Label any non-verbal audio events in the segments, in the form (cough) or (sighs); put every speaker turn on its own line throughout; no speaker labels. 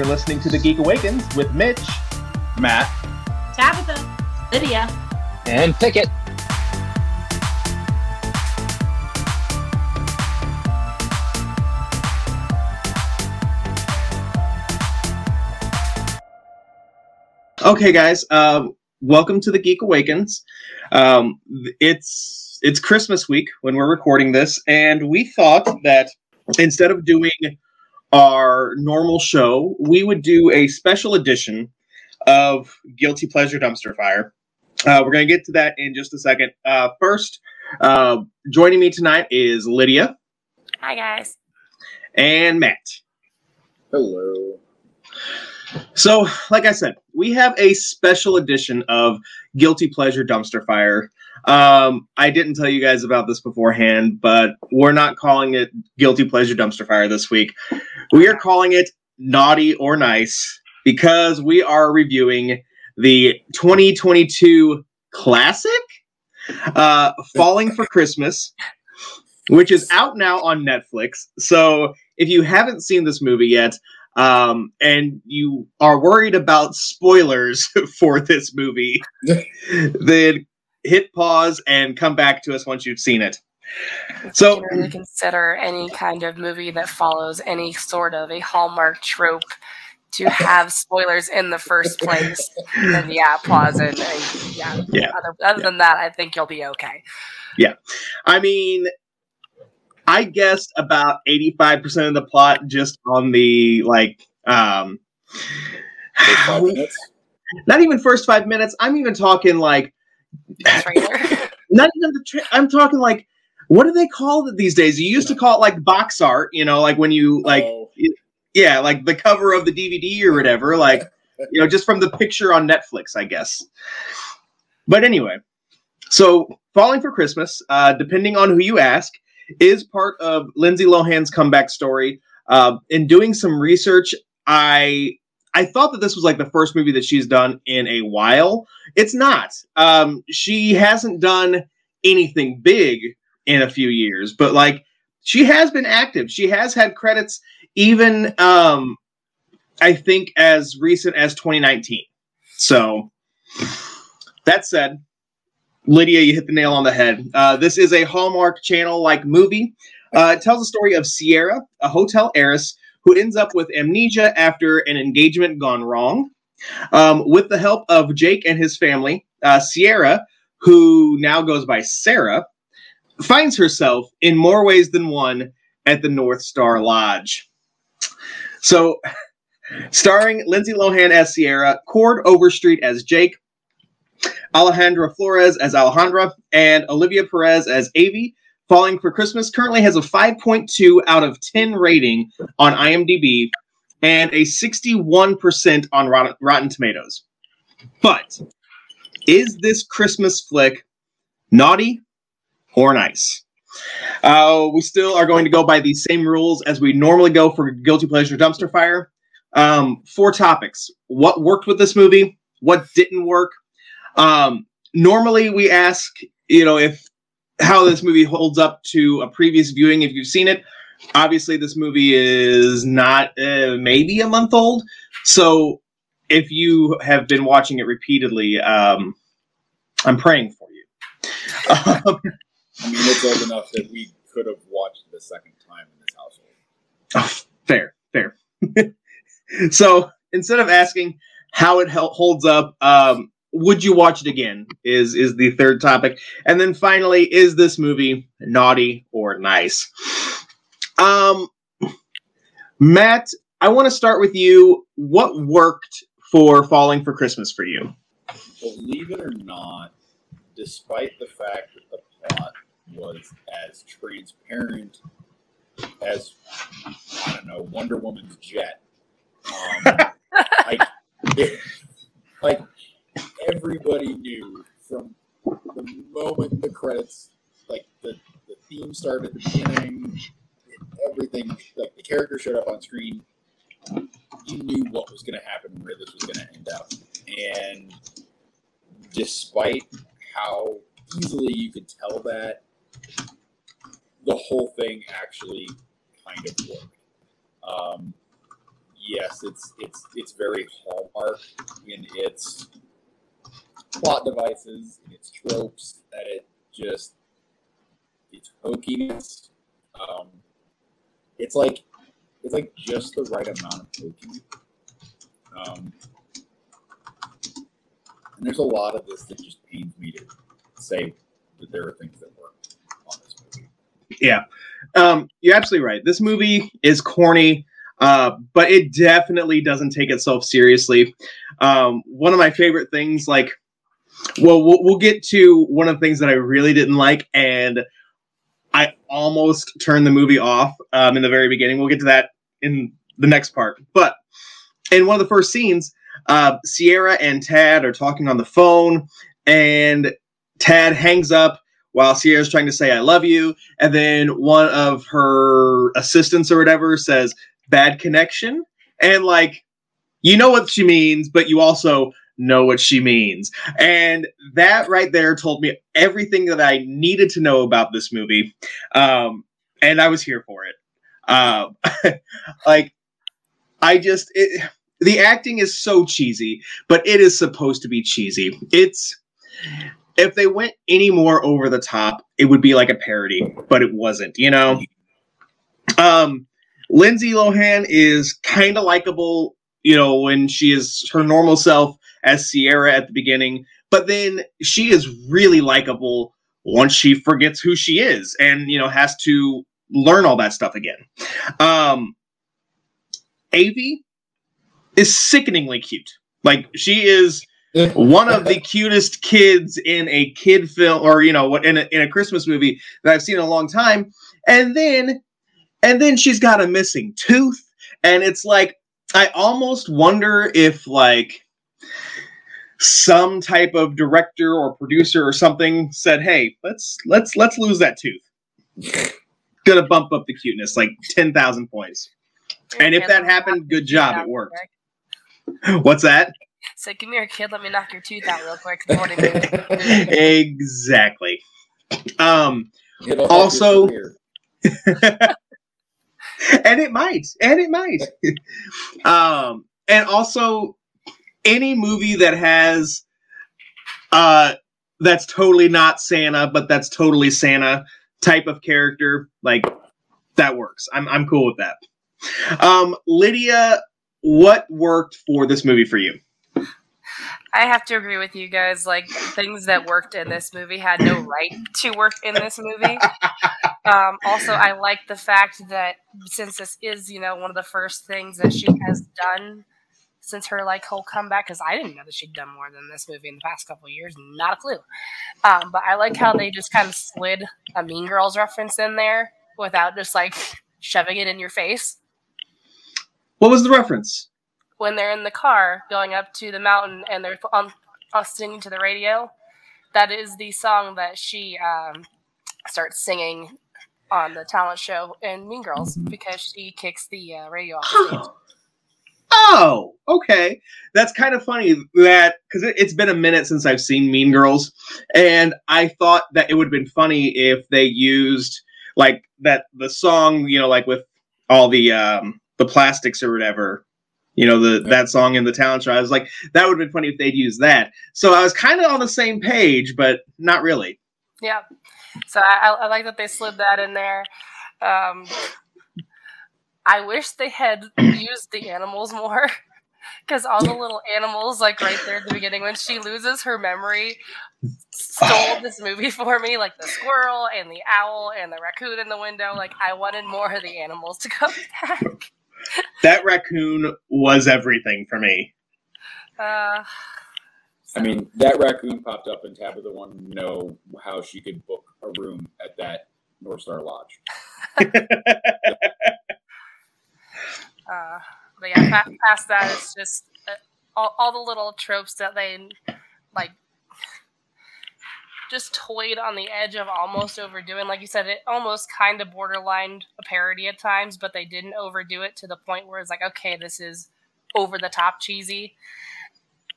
You're listening to The Geek Awakens with Mitch,
Matt,
Tabitha, Lydia,
and Pickett.
Okay, guys, uh, welcome to The Geek Awakens. Um, it's it's Christmas week when we're recording this, and we thought that instead of doing our normal show, we would do a special edition of Guilty Pleasure Dumpster Fire. Uh, we're going to get to that in just a second. Uh, first, uh, joining me tonight is Lydia
Hi, guys.
and Matt.
hello.
So, like I said, we have a special edition of Guilty Pleasure Dumpster Fire. Um, I didn't tell you guys about this beforehand, but we're not calling it Guilty Pleasure Dumpster Fire this week. We are calling it Naughty or Nice because we are reviewing the 2022 classic, uh, Falling for Christmas, which is out now on Netflix. So, if you haven't seen this movie yet, um, and you are worried about spoilers (laughs) for this movie, (laughs) then hit pause and come back to us once you've seen it. So-
you can really consider any kind of movie that follows any sort of a hallmark trope to have spoilers in the first place. then yeah, pause and, and yeah.
Yeah.
Other, other than that, I think you'll be okay. Yeah.
I mean, I guessed about 85% of the plot just on the like um
Take five (sighs) minutes.
not even first 5 minutes. I'm even talking like (laughs) not even the tra- I'm talking like what do they call it these days? You used to call it like box art, you know, like when you like
Oh,
yeah, like the cover of the DVD or whatever, like you know, just from the picture on Netflix, I guess. But anyway, so Falling for Christmas, uh, depending on who you ask, is part of Lindsay Lohan's comeback story. Uh, in doing some research, I I thought that this was like the first movie that she's done in a while. It's not. Um, she hasn't done anything big in a few years, but like she has been active. She has had credits even um I think as recent as 2019. So that said, Lydia, you hit the nail on the head. Uh, this is a Hallmark Channel like movie. Uh, it tells the story of Sierra, a hotel heiress who ends up with amnesia after an engagement gone wrong. Um, with the help of Jake and his family, uh, Sierra, who now goes by Sarah, finds herself in more ways than one at the North Star Lodge. So, starring Lindsay Lohan as Sierra, Chord Overstreet as Jake, Alejandra Flores as Alejandra, and Olivia Perez as Avi. Falling for Christmas currently has a 5.2 out of 10 rating on IMDb and a 61% on Rotten, Rotten Tomatoes. But is this Christmas flick naughty or nice? Uh, we still are going to go by the same rules as we normally go for Guilty Pleasure Dumpster Fire. Um, four topics. What worked with this movie? What didn't work? Um, normally we ask, you know, if how this movie holds up to a previous viewing if you've seen it. Obviously, this movie is not uh, maybe a month old. So if you have been watching it repeatedly, um, I'm praying for you. (laughs)
I mean, it's old enough that we could have watched the second time in this household.
fair, fair. (laughs) so instead of asking how it holds up, um, would you watch it again? Is is the third topic, and then finally, is this movie naughty or nice? Um, Matt, I want to start with you. What worked for Falling for Christmas for you?
Believe it or not, despite the fact that the plot was as transparent as I don't know Wonder Woman's jet, um, (laughs) like, like everybody knew from the moment the credits, like the, the theme started at the beginning, everything, like the character showed up on screen, you knew what was going to happen, where this was going to end up, and despite how easily you could tell that, the whole thing actually kind of worked. Um, yes, it's it's it's very hallmark in its plot devices, in its tropes, that it just its hokiness. Um, it's like it's like just the right amount of hokey. Um, and there's a lot of this that just pains me to say that there are things that work.
Yeah, um, you're absolutely right. This movie is corny, uh, but it definitely doesn't take itself seriously. Um, one of my favorite things, like, well, well, get to one of the things that I really didn't like, and I almost turned the movie off um, in the very beginning. We'll get to that in the next part, but in one of the first scenes, uh, Sierra and Tad are talking on the phone, and Tad hangs up while Sierra's trying to say "I love you," and then one of her assistants or whatever says "bad connection," and like you know what she means, but you also know what she means, and that right there told me everything that I needed to know about this movie, um, and I was here for it. Um, (laughs) like I just it, the acting is so cheesy, but it is supposed to be cheesy. It's if they went any more over the top, it would be like a parody, but it wasn't, you know. Um Lindsay Lohan is kind of likable, you know, when she is her normal self as Sierra at the beginning, but then she is really likable once she forgets who she is and, you know, has to learn all that stuff again. Um Avi is sickeningly cute. Like she is one of the cutest kids in a kid film or you know what in a, in a christmas movie that i've seen in a long time. And then and then she's got a missing tooth. And it's like i almost wonder if like some type of director or producer or something said hey let's let's let's lose that tooth. (laughs) Gonna bump up the cuteness like 10,000 points. And if that happened good job it worked. what's that
so give me your kid. Let me knock your tooth out real quick. It's morning meeting. (laughs)
exactly. Um,
It'll
Also- (laughs) and it might, and it might. (laughs) um, and also, any movie that has, uh, that's totally not Santa, but that's totally Santa type of character, like that works. I'm I'm cool with that. Um, Lydia, what worked for this movie for you?
I have to agree with you guys. Like things that worked in this movie had no right to work in this movie. (laughs) Um, also, I like the fact that since this is, you know, one of the first things that she has done since her like whole comeback, because I didn't know that she'd done more than this movie in the past couple of years. Not a clue. Um, but I like how they just kind of slid a Mean Girls reference in there without just like shoving it in your face.
What was the reference?
When they're in the car going up to the mountain and they're on, on singing to the radio. That is the song that she um, starts singing on the talent show in Mean Girls because she kicks the uh, radio off the.
Oh, okay. That's kind of funny that because it, it's been a minute since I've seen Mean Girls, and I thought that it would have been funny if they used like that the song, you know, like with all the um the plastics or whatever. You know, the that song in the talent show. I was like, that would have been funny if they'd used that. So I was kind of on the same page, but not really.
Yeah. So I, I like that they slid that in there. Um, I wish they had (clears throat) used the animals more. (laughs) Because all the little animals, like right there at the beginning, when she loses her memory, stole (sighs) this movie for me. Like the squirrel and the owl and the raccoon in the window. Like I wanted more of the animals to come (laughs) back.
That raccoon was everything for me.
Uh,
I mean, that raccoon popped up and Tabitha wanted to know how she could book a room at that North Star Lodge. (laughs)
Uh, but yeah, pa- past that, it's just uh, all, all the little tropes that they like just toyed on the edge of almost overdoing. Like you said, it almost kind of borderlined a parody at times, but they didn't overdo it to the point where it's like, okay, this is over the top cheesy.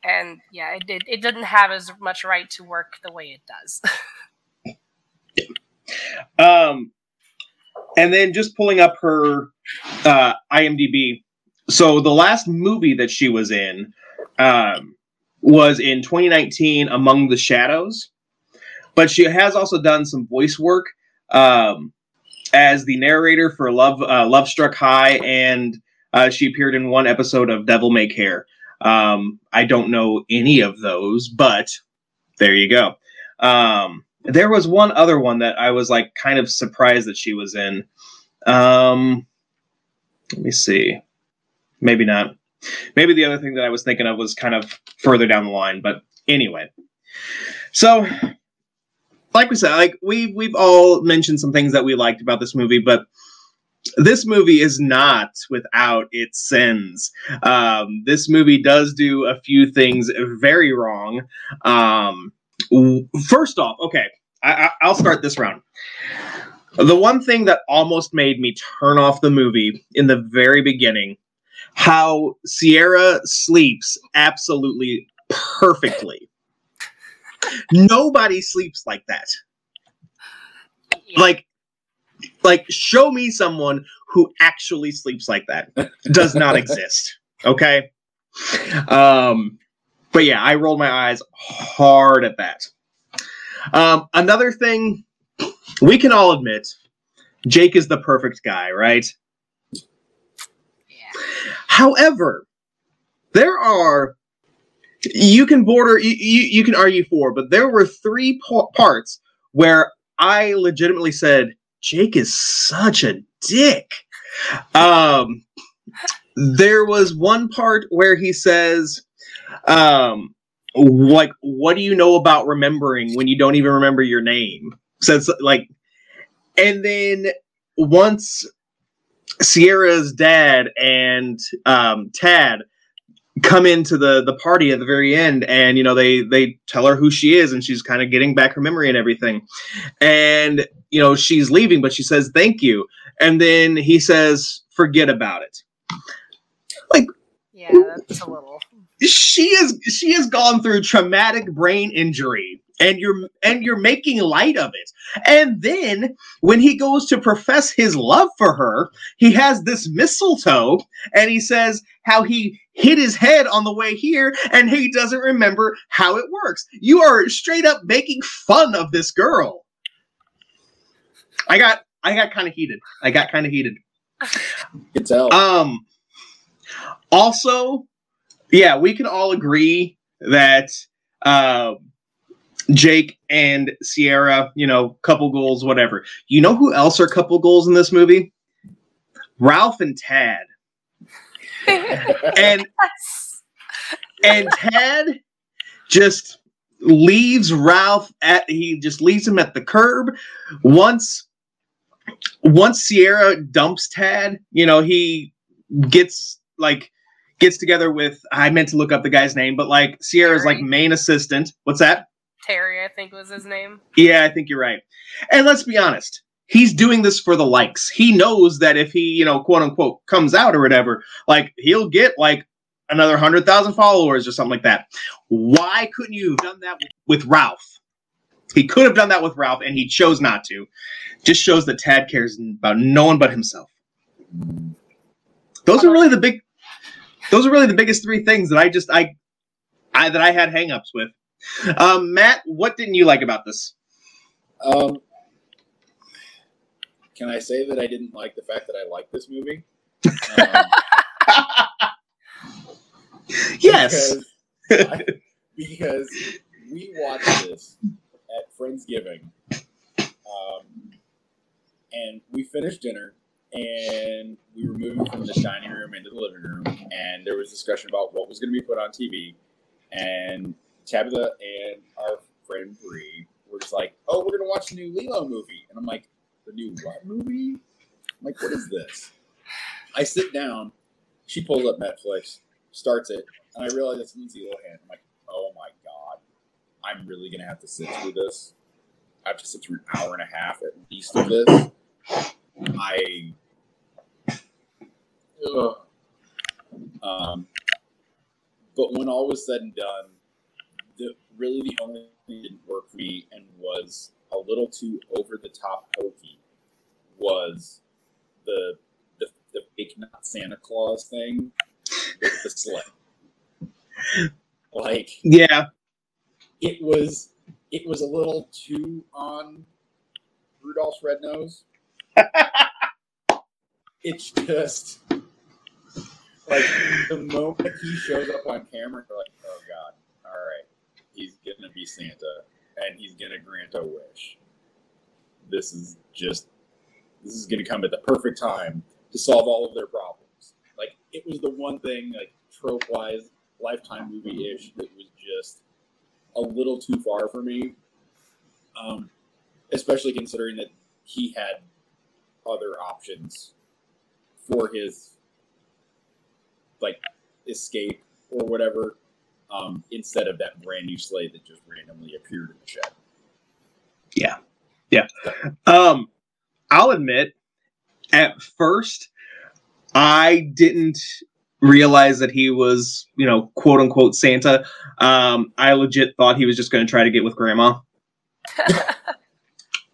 And yeah, it did. It didn't have as much right to work the way it does. (laughs)
Um, and then just pulling up her uh, IMDb. so the last movie that she was in um, was in 2019, Among the Shadows, but she has also done some voice work um, as the narrator for Love uh, Love Struck High, and uh, she appeared in one episode of Devil May Care. Um, I don't know any of those, but there you go. Um, there was one other one that I was like kind of surprised that she was in. Um, let me see. Maybe not. Maybe the other thing that I was thinking of was kind of further down the line, but anyway. So, like we said, like we we've all mentioned some things that we liked about this movie, but this movie is not without its sins. Um, this movie does do a few things very wrong. Um, first off, okay, I, I'll start this round. The one thing that almost made me turn off the movie in the very beginning, how Sierra sleeps absolutely perfectly. Nobody sleeps like that.
Yeah.
Like, like, show me someone who actually sleeps like that. Does not exist. (laughs) Okay. Um, but yeah, I rolled my eyes hard at that. Um, another thing we can all admit, Jake is the perfect guy, right?
yeah.
However, there are you can border you, you, you can argue for, but there were three pa- parts where I legitimately said Jake is such a dick. Um, there was one part where he says, um, like, what do you know about remembering when you don't even remember your name? Says like, and then once Sierra's dad and um, Tad come into the the party at the very end and you know they they tell her who she is and she's kind of getting back her memory and everything. And you know she's leaving but she says thank you. And then he says forget about it.
Like Yeah, that's a little.
she is she has gone through traumatic brain injury and you're and you're making light of it. And then when he goes to profess his love for her he has this mistletoe and he says how he hit his head on the way here and he doesn't remember how it works. You are straight up making fun of this girl. I got i got kind of heated. I got kind of heated.
Can tell.
um also yeah we can all agree that uh, jake and sierra you know couple goals whatever you know who else are couple goals in this movie ralph and tad (laughs) and and tad just leaves ralph at he just leaves him at the curb once once sierra dumps tad you know he gets like gets together with I meant to look up the guy's name, but like Sierra's like main assistant. What's that?
Terry, I think was his name.
Yeah, I think you're right. And let's be honest, he's doing this for the likes. He knows that if he, you know, quote unquote, comes out or whatever, like he'll get like another hundred thousand followers or something like that. Why couldn't you have done that with Ralph? He could have done that with Ralph, and he chose not to. Just shows that Tad cares about no one but himself. Those are really the big. Those are really the biggest three things that I just I, I that I had hangups with. Um, Matt, what didn't you like about this?
Um, can I say that I didn't like the fact that I liked this movie? Um, (laughs)
Yes.
Because, I- because we watched this at Friendsgiving, um, and we finished dinner, and we were moving from the dining room into the living room, and there was discussion about what was going to be put on TV, and Tabitha and our friend Bree were just like, "Oh, we're going to watch the new Lilo movie," and I'm like, "The new what movie? I'm like, what is this?" I sit down. She pulls up Netflix, starts it, and I realize it's Lindsay Lohan. I'm like, oh my god, I'm really gonna have to sit through this. I have to sit through an hour and a half at least of this. I, ugh. um, but when all was said and done, really the only thing that didn't work for me and was a little too over the top hokey was the the the fake not Santa Claus thing with the sleigh. (laughs) Like
Yeah.
it was it was a little too on Rudolph's red nose. (laughs) it's just like the moment he shows up on camera, you're like, oh god, he's gonna be Santa and he's gonna grant a wish. This is just this is gonna come at the perfect time to solve all of their problems. Like it was the one thing, like trope wise, lifetime movie ish that was just a little too far for me. Um, especially considering that he had other options for his like escape or whatever, um, instead of that brand new sleigh that just randomly appeared in the shed. Yeah. Yeah.
Um, I'll admit, at first, I didn't realize that he was, you know, quote unquote Santa. Um, I legit thought he was just going to try to get with Grandma. (laughs)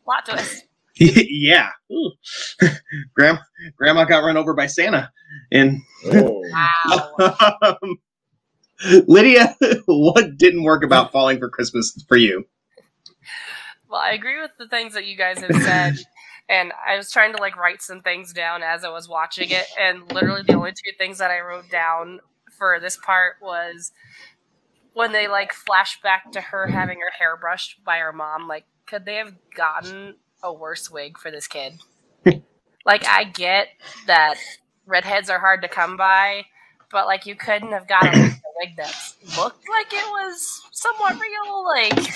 Plot twist. (laughs)
yeah, Ooh. (laughs) Grandma, Grandma got run over by Santa, and
Oh,
Wow.
um, (laughs) Lydia, (laughs) what didn't work about Falling for Christmas for you?
Well, I agree with the things that you guys have said. (laughs) And I was trying to like write some things down as I was watching it, and literally the only two things that I wrote down for this part was when they like flash back to her having her hair brushed by her mom. Like, could they have gotten a worse wig for this kid? like, I get that redheads are hard to come by, but like, you couldn't have gotten a wig that looked like it was somewhat real. Like,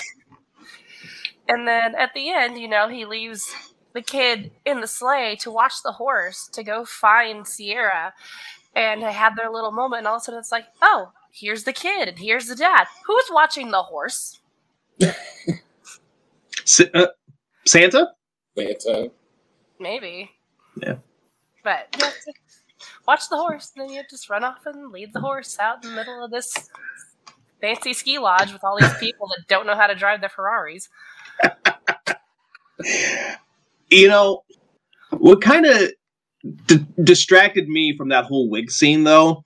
and then at the end, you know, he leaves the kid in the sleigh to watch the horse to go find Sierra. And they have their little moment, and all of a sudden it's like, oh, here's the kid, and here's the dad. Who's watching the horse?
S- uh, Santa?
Santa.
Maybe.
Yeah.
But you have to watch the horse, and then you just run off and lead the horse out in the middle of this fancy ski lodge with all these people that don't know how to drive their Ferraris. (laughs)
You know, what kind of d- distracted me from that whole wig scene, though,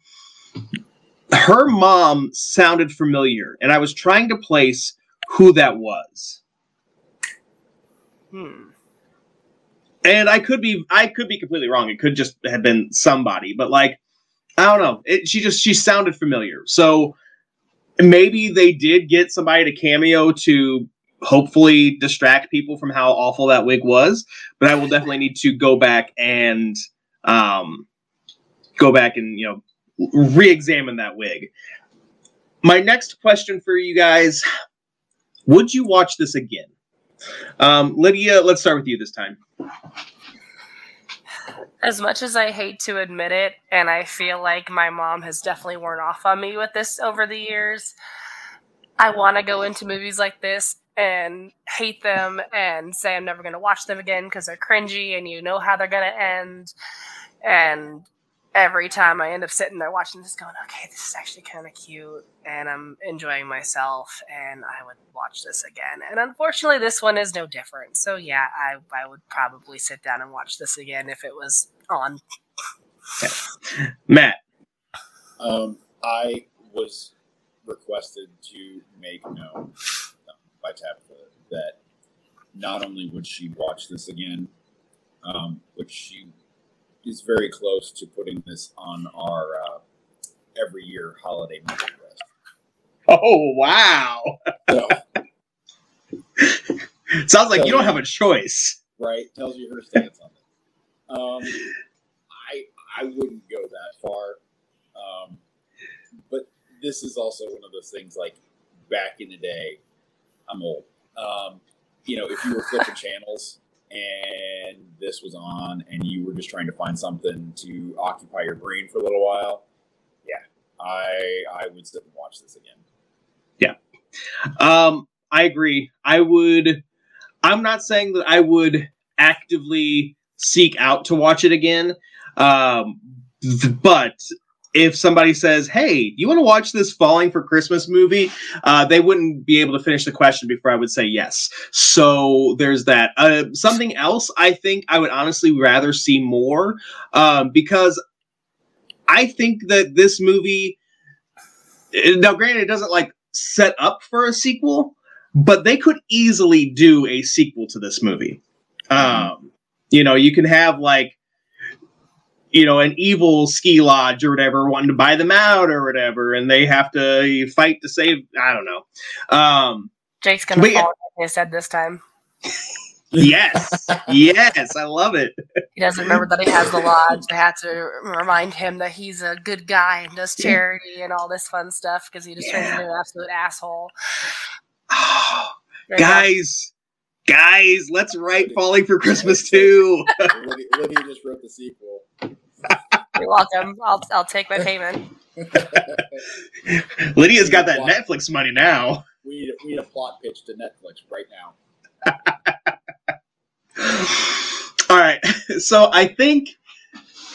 her mom sounded familiar, and I was trying to place who that was.
Hmm.
And I could be, I could be completely wrong. It could just have been somebody, but like, I don't know. It, she just, she sounded familiar. So maybe they did get somebody to cameo to hopefully distract people from how awful that wig was. But I will definitely need to go back and um, go back and you know re-examine that wig. My next question for you guys: Would you watch this again? Um, Lydia, let's start with you this time.
As much as I hate to admit it, and I feel like my mom has definitely worn off on me with this over the years, I want to go into movies like this and hate them and say I'm never going to watch them again because they're cringy and you know how they're going to end. And every time I end up sitting there watching this, going, okay, this is actually kind of cute and I'm enjoying myself and I would watch this again. And unfortunately, this one is no different. So yeah, I, I would probably sit down and watch this again if it was on.
Matt.
Um, I was requested to make known by Tabitha that not only would she watch this again, um, but she is very close to putting this on our uh, every year holiday movie list.
Oh wow!
So, (laughs)
Sounds like you don't have a choice.
right, tells you her stance on it. Um, I I wouldn't go that far, um, but this is also one of those things like back in the day. I'm old. Um, you know, if you were flipping channels and this was on, and you were just trying to find something to occupy your brain for a little while, yeah, I I would sit and watch this again.
Yeah, um, I agree. I would. I'm not saying that I would actively seek out to watch it again, um, but if somebody says, "Hey, you want to watch this Falling for Christmas movie?" Uh, they wouldn't be able to finish the question before I would say yes. So there's that. Uh, something else I think I would honestly rather see more um, because I think that this movie. Now, granted, it doesn't like set up for a sequel, but they could easily do a sequel to this movie. Um, you know, you can have like you know, an evil ski lodge or whatever wanting to buy them out or whatever, and they have to fight to save. I don't know. Um,
Jake's gonna
But yeah.
fall like I said this time.
yes, yes, I love it.
He doesn't remember that he has the lodge. They have to remind him that he's a good guy and does charity and all this fun stuff because he just turns into an absolute asshole. There you go.
guys, guys, let's write "Falling for Christmas" too.
Lydia, Lydia (laughs) just wrote the sequel.
You're welcome. I'll I'll take my payment. (laughs)
Lydia's got that Netflix money now.
we, need, we need a plot pitch to Netflix right now. (laughs)
All right. So I think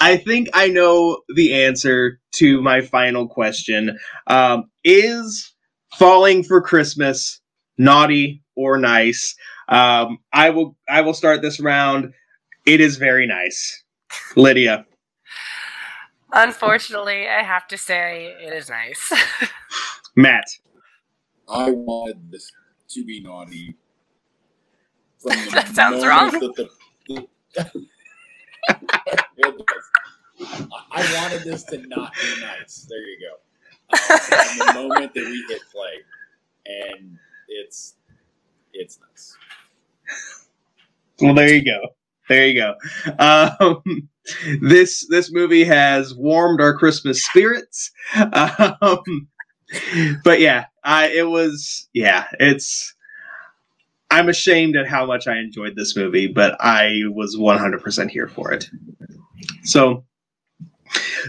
I think I know the answer to my final question. Um, is falling for Christmas naughty or nice? Um, I will I will start this round. It is very nice. Lydia.
Unfortunately, I have to say it is nice. (laughs)
Matt.
I wanted this to be naughty. From (laughs) the
That sounds wrong.
that the- the- It does. I- I wanted this to not be nice. There you go. Uh, from the moment that we hit play, and it's it's nice.
Well, there you go. There you go. Um, this this movie has warmed our Christmas spirits. Um, but yeah, I it was yeah, it's. I'm ashamed at how much I enjoyed this movie, but I was 100% here for it. So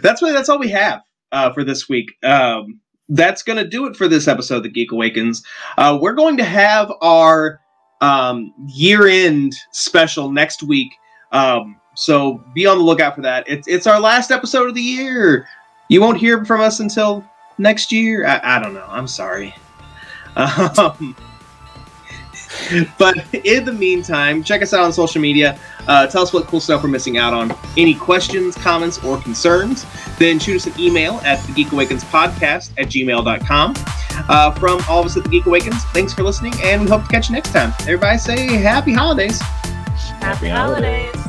that's what that's all we have uh, for this week. Um, that's going to do it for this episode of The Geek Awakens. Uh, we're going to have our um, year end special next week. Um, so be on the lookout for that. It's it's our last episode of the year. You won't hear from us until next year. I, I don't know. I'm sorry. (laughs) Um, but in the meantime, check us out on social media. Uh, tell us what cool stuff we're missing out on. Any questions, comments, or concerns, then shoot us an email at the Geek Awakens podcast at gmail.com. Uh, from all of us at the Geek Awakens, thanks for listening, and we hope to catch you next time. Everybody say happy holidays.
Happy holidays.